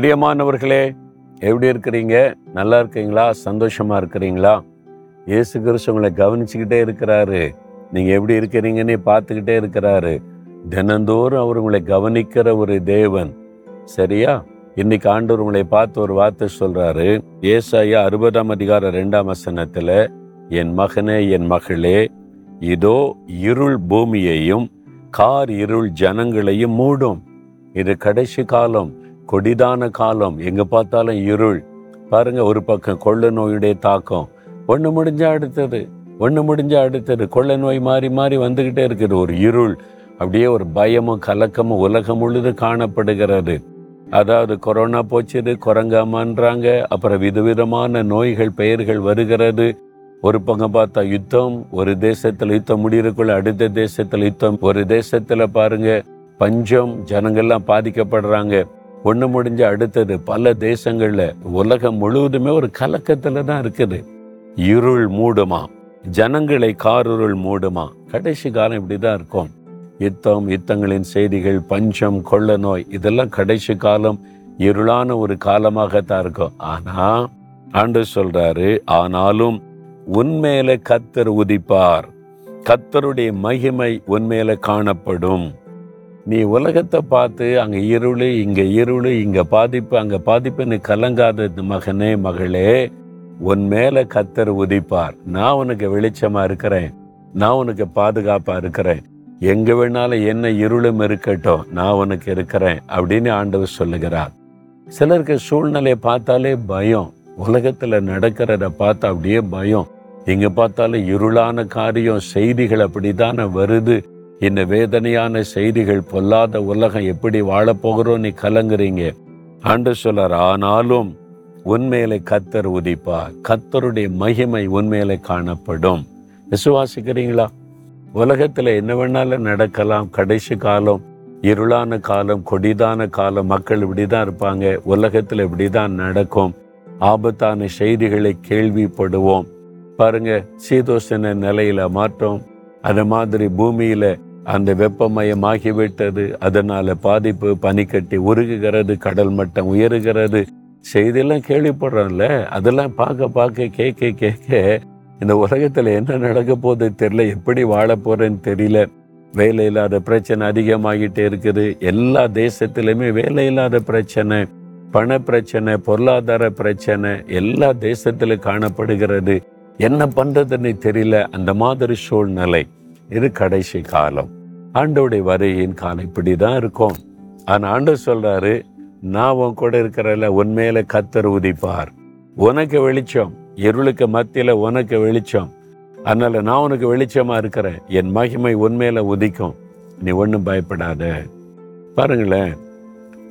பிரியமானவர்களே எப்படி இருக்கிறீங்க? நல்லா இருக்கீங்களா? சந்தோஷமா இருக்கிறீங்களா? இயேசு கிறிஸ்து உங்களை கவனிச்சுக்கிட்டே இருக்கிறாரு. நீங்க எப்படி இருக்கிறீங்கன்னு பார்த்துக்கிட்டே இருக்கிறாரு. தினந்தோறும் அவர் உங்களை கவனிக்கிற ஒரு தேவன். சரியா? இன்னைக்கு ஆண்டவர் உங்களை பார்த்து ஒரு வார்த்தை சொல்றாரு. ஏசாயா அறுபதாம் அதிகார ரெண்டாம் வசனத்துல என் மகனே என் மகளே இதோ இருள் பூமியையும் கார் இருள் ஜனங்களையும் மூடும். இது கடைசி காலம். கொடிதான காலம். எங்க பார்த்தாலும் இருள். பாருங்க ஒரு பக்கம் கொள்ள நோயுடைய தாக்கம். ஒண்ணு முடிஞ்சா அடுத்தது. ஒண்ணு முடிஞ்சா அடுத்தது. கொள்ள நோய் மாறி மாறி வந்துகிட்டே இருக்குது. ஒரு இருள். அப்படியே ஒரு பயமும் கலக்கமும் உலகம் முழுது காணப்படுகிறது. அதாவது கொரோனா போச்சுது குரங்காமன்றாங்க. அப்புறம் விதவிதமான நோய்கள் பெயர்கள் வருகிறது. ஒரு பக்கம் பார்த்தா யுத்தம் ஒரு தேசத்துல யுத்தம் முடியறதுக்குள்ள அடுத்த தேசத்துல யுத்தம். ஒரு தேசத்துல பாருங்க பஞ்சம் ஜனங்கள்லாம் பாதிக்கப்படுறாங்க. ஒன்று முடிஞ்ச அடுத்தது பல தேசங்களில் உலகம் முழுவதுமே ஒரு கலக்கத்தில் தான் இருக்குது. இருள் மூடுமா? ஜனங்களை காருருள் மூடுமா? கடைசி காலம் இப்படி தான் இருக்கும். யுத்தம் யுத்தங்களின் செய்திகள் பஞ்சம் கொள்ள நோய் இதெல்லாம் கடைசி காலம் இருளான ஒரு காலமாகத்தான் இருக்கும். ஆனா ஆண்டு சொல்றாரு ஆனாலும் உன்மேல கத்தர் உதிப்பார். கத்தருடைய மகிமை உன்மேல காணப்படும். நீ உலகத்தை பார்த்து அங்கே இருளு இங்கே இருளு இங்கே பாதிப்பு அங்கே பாதிப்புன்னு கலங்காத மகனே மகளே உன் மேலே கத்தர் உதிப்பார். நான் உனக்கு வெளிச்சமாக இருக்கிறேன். நான் உனக்கு பாதுகாப்பாக இருக்கிறேன். எங்கே வேணாலும் என்ன இருளும் இருக்கட்டும் நான் உனக்கு இருக்கிறேன் அப்படின்னு ஆண்டவர் சொல்லுகிறார். சிலருக்கு சூழ்நிலையை பார்த்தாலே பயம். உலகத்தில் நடக்கிறத பார்த்தா அப்படியே பயம். எங்கே பார்த்தாலும் இருளான காரியம் செய்திகள் அப்படித்தானே வருது. இந்த வேதனையான செய்திகள் பொல்லாத உலகம் எப்படி வாழப்போகிறோம் நீ கலங்குறீங்க. ஆண்டு சொல்லர் ஆனாலும் உண்மையிலே கத்தர் உதிப்பார். கத்தருடைய மகிமை உண்மையிலே காணப்படும். விசுவாசிக்கிறீங்களா? உலகத்துல என்ன வேணாலும் நடக்கலாம். கடைசி காலம் இருளான காலம் கொடிதான காலம் மக்கள் இப்படிதான் இருப்பாங்க. உலகத்துல இப்படிதான் நடக்கும். ஆபத்தான செய்திகளை கேள்விப்படுவோம். பாருங்க சீதோஷன நிலையில மாற்றம்? அது மாதிரி பூமியில் அந்த வெப்பமயமாகி விட்டது பாதிப்பு பனிக்கட்டி உருகுகிறது கடல் மட்டம் உயருகிறது. செய்தியெல்லாம் கேள்விப்படுறோம்ல. அதெல்லாம் பார்க்க பார்க்க கேட்க கேட்க இந்த உலகத்தில் என்ன நடக்க போகுது தெரியல. எப்படி வாழ போகிறேன்னு தெரியல. வேலை இல்லாத பிரச்சனை அதிகமாகிட்டே இருக்குது. எல்லா தேசத்திலுமே வேலை இல்லாத பிரச்சனை பண பிரச்சனை பொருளாதார பிரச்சனை எல்லா தேசத்திலும் காணப்படுகிறது. என்ன பண்றதுன்னு தெரியல. அந்த மாதிரி சூழ்நிலை இது கடைசி காலம். ஆண்டோடைய வருகையின் காலம் இப்படிதான் இருக்கும். ஆனா ஆண்டு சொல்றாரு நான் உன் கூட இருக்கிறல உண்மையில கத்தர் உதிப்பார். உனக்கு வெளிச்சம் இருளுக்கு மத்தியில உனக்கு வெளிச்சம். அதனால நான் உனக்கு வெளிச்சமா இருக்கிறேன். என் மகிமை உண்மையில உதிக்கும். நீ ஒன்றும் பயப்படாத. பாருங்களேன்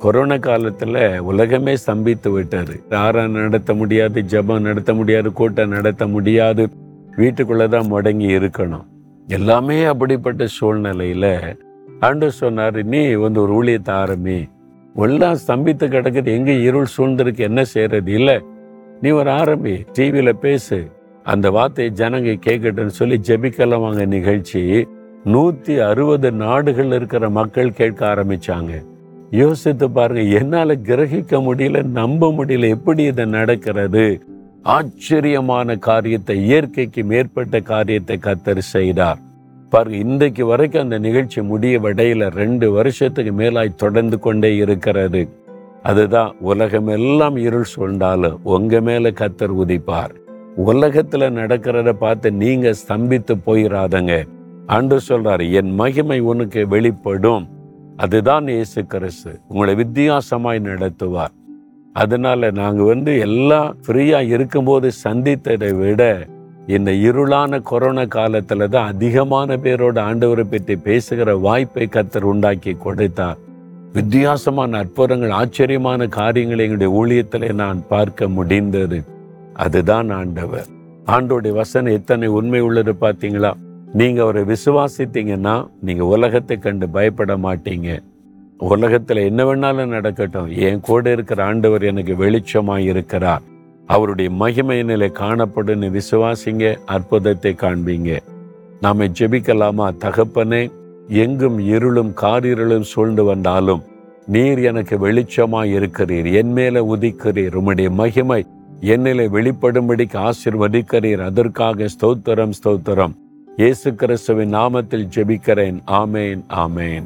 கொரோனா காலத்துல உலகமே ஸ்தம்பித்து விட்டாரு. ஆறாம் நடத்த முடியாது ஜெபம் நடத்த முடியாது கூட்டம் நடத்த முடியாது. வீட்டுக்குள்ளதான் முடங்கி இருக்கணும். எல்லாமே அப்படிப்பட்ட சூழ்நிலையில ஆண்டு சொன்னார் நீ வந்து ஒரு ஊழியத்தை ஆரம்பி. எல்லாம் ஸ்தம்பித்து கிடக்குது. எங்க இருள் சூழ்ந்திருக்கு? என்ன செய்யறது இல்ல. நீ ஒரு ஆரம்பி. டிவியில பேசு. அந்த வார்த்தையை ஜனங்க கேட்கட்டும்னு சொல்லி ஜெபிக்கலாம் வாங்க நிகழ்ச்சி. நூத்தி அறுபது நாடுகள் இருக்கிற மக்கள் கேட்க ஆரம்பிச்சாங்க. யோசித்து பாருங்க என்னால் கிரகிக்க முடியல நம்ப முடியல எப்படி இது நடக்கிறது? ஆச்சரியமான காரியத்தை இயற்கைக்கு மேற்பட்ட காரியத்தை கத்தர் செய்தார். பாருங்க இன்றைக்கு வரைக்கும் அந்த நிகழ்ச்சி முடிய விடையில ரெண்டு வருஷத்துக்கு மேலாய் தொடர்ந்து கொண்டே இருக்கிறது. அதுதான் உலகம் எல்லாம் இருள் சூழ்ந்தாலும் உங்க மேல கத்தர் உதிப்பார். உலகத்துல நடக்கிறத பார்த்து நீங்க ஸ்தம்பித்து போயிடாதங்க அன்று சொல்றாரு என் மகிமை உனக்கு வெளிப்படும். அதுதான் இயேசு கிறிஸ்து. உங்களை வித்தியாசமாய் நடத்துவார். அதனால நாங்கள் வந்து எல்லாம் ஃப்ரீயா இருக்கும்போது சந்தித்ததை விட இந்த இருளான கொரோனா காலத்துல தான் அதிகமான பேரோட ஆண்டவரை பற்றி பேசுகிற வாய்ப்பை கத்தர் உண்டாக்கி கொடுத்தார். வித்தியாசமான அற்புதங்கள் ஆச்சரியமான காரியங்களை எங்களுடைய ஊழியத்திலே நான் பார்க்க முடிந்தது. அதுதான் ஆண்டவர். ஆண்டோடைய வசனம் எத்தனை உண்மை உள்ளது பார்த்தீங்களா? நீங்கள் அவரை விசுவாசித்தீங்கன்னா நீங்கள் உலகத்தை கண்டு பயப்பட மாட்டீங்க. உலகத்தில் என்ன வேணாலும் நடக்கட்டும். என் கூட இருக்கிற ஆண்டவர் எனக்கு வெளிச்சமாக இருக்கிறார். அவருடைய மகிமை நிலை காணப்படுன்னு விசுவாசிங்க அற்புதத்தை காண்பீங்க. நாம ஜெபிக்கலாமா? தகப்பனே எங்கும் இருளும் காரிருளும் சூழ்ந்து வந்தாலும் நீர் எனக்கு வெளிச்சமாய் இருக்கிறீர். என் மேல உதிக்கிறீர். உம்முடைய மகிமை என்னிலே வெளிப்படும்படிக்கு ஆசிர்வதிக்கிறீர். அதற்காக ஸ்தோத்திரம் ஸ்தோத்திரம். இயேசு கிறிஸ்துவின் நாமத்தில் ஜெபிக்கிறேன். ஆமேன் ஆமேன்.